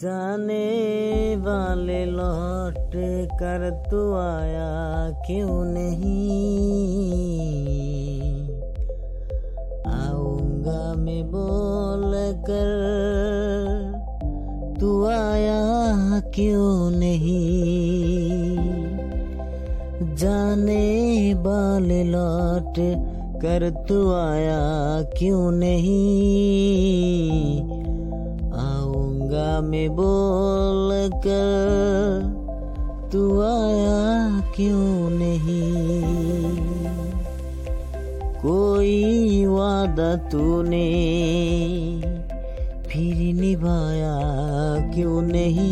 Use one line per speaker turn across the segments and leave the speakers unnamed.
जाने वाले लौट कर तू आया क्यों नहीं? आऊँगा मैं बोल कर, तू आया क्यों नहीं? जाने बाल लौट कर तू आया क्यों नहीं? आऊँगा मैं बोल कर, तू आया क्यों नहीं? कोई वादा तूने? फिर निभाया क्यों नहीं?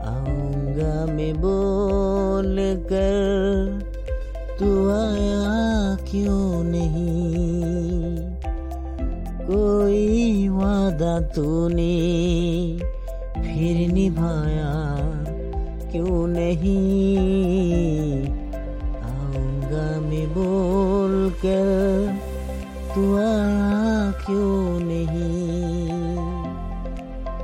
आऊँगा मैं बोल कर तू आया क्यों नहीं? कोई वादा तूने? फिर निभाया क्यों नहीं? आऊँगा मैं बोल कर तू आया क्यों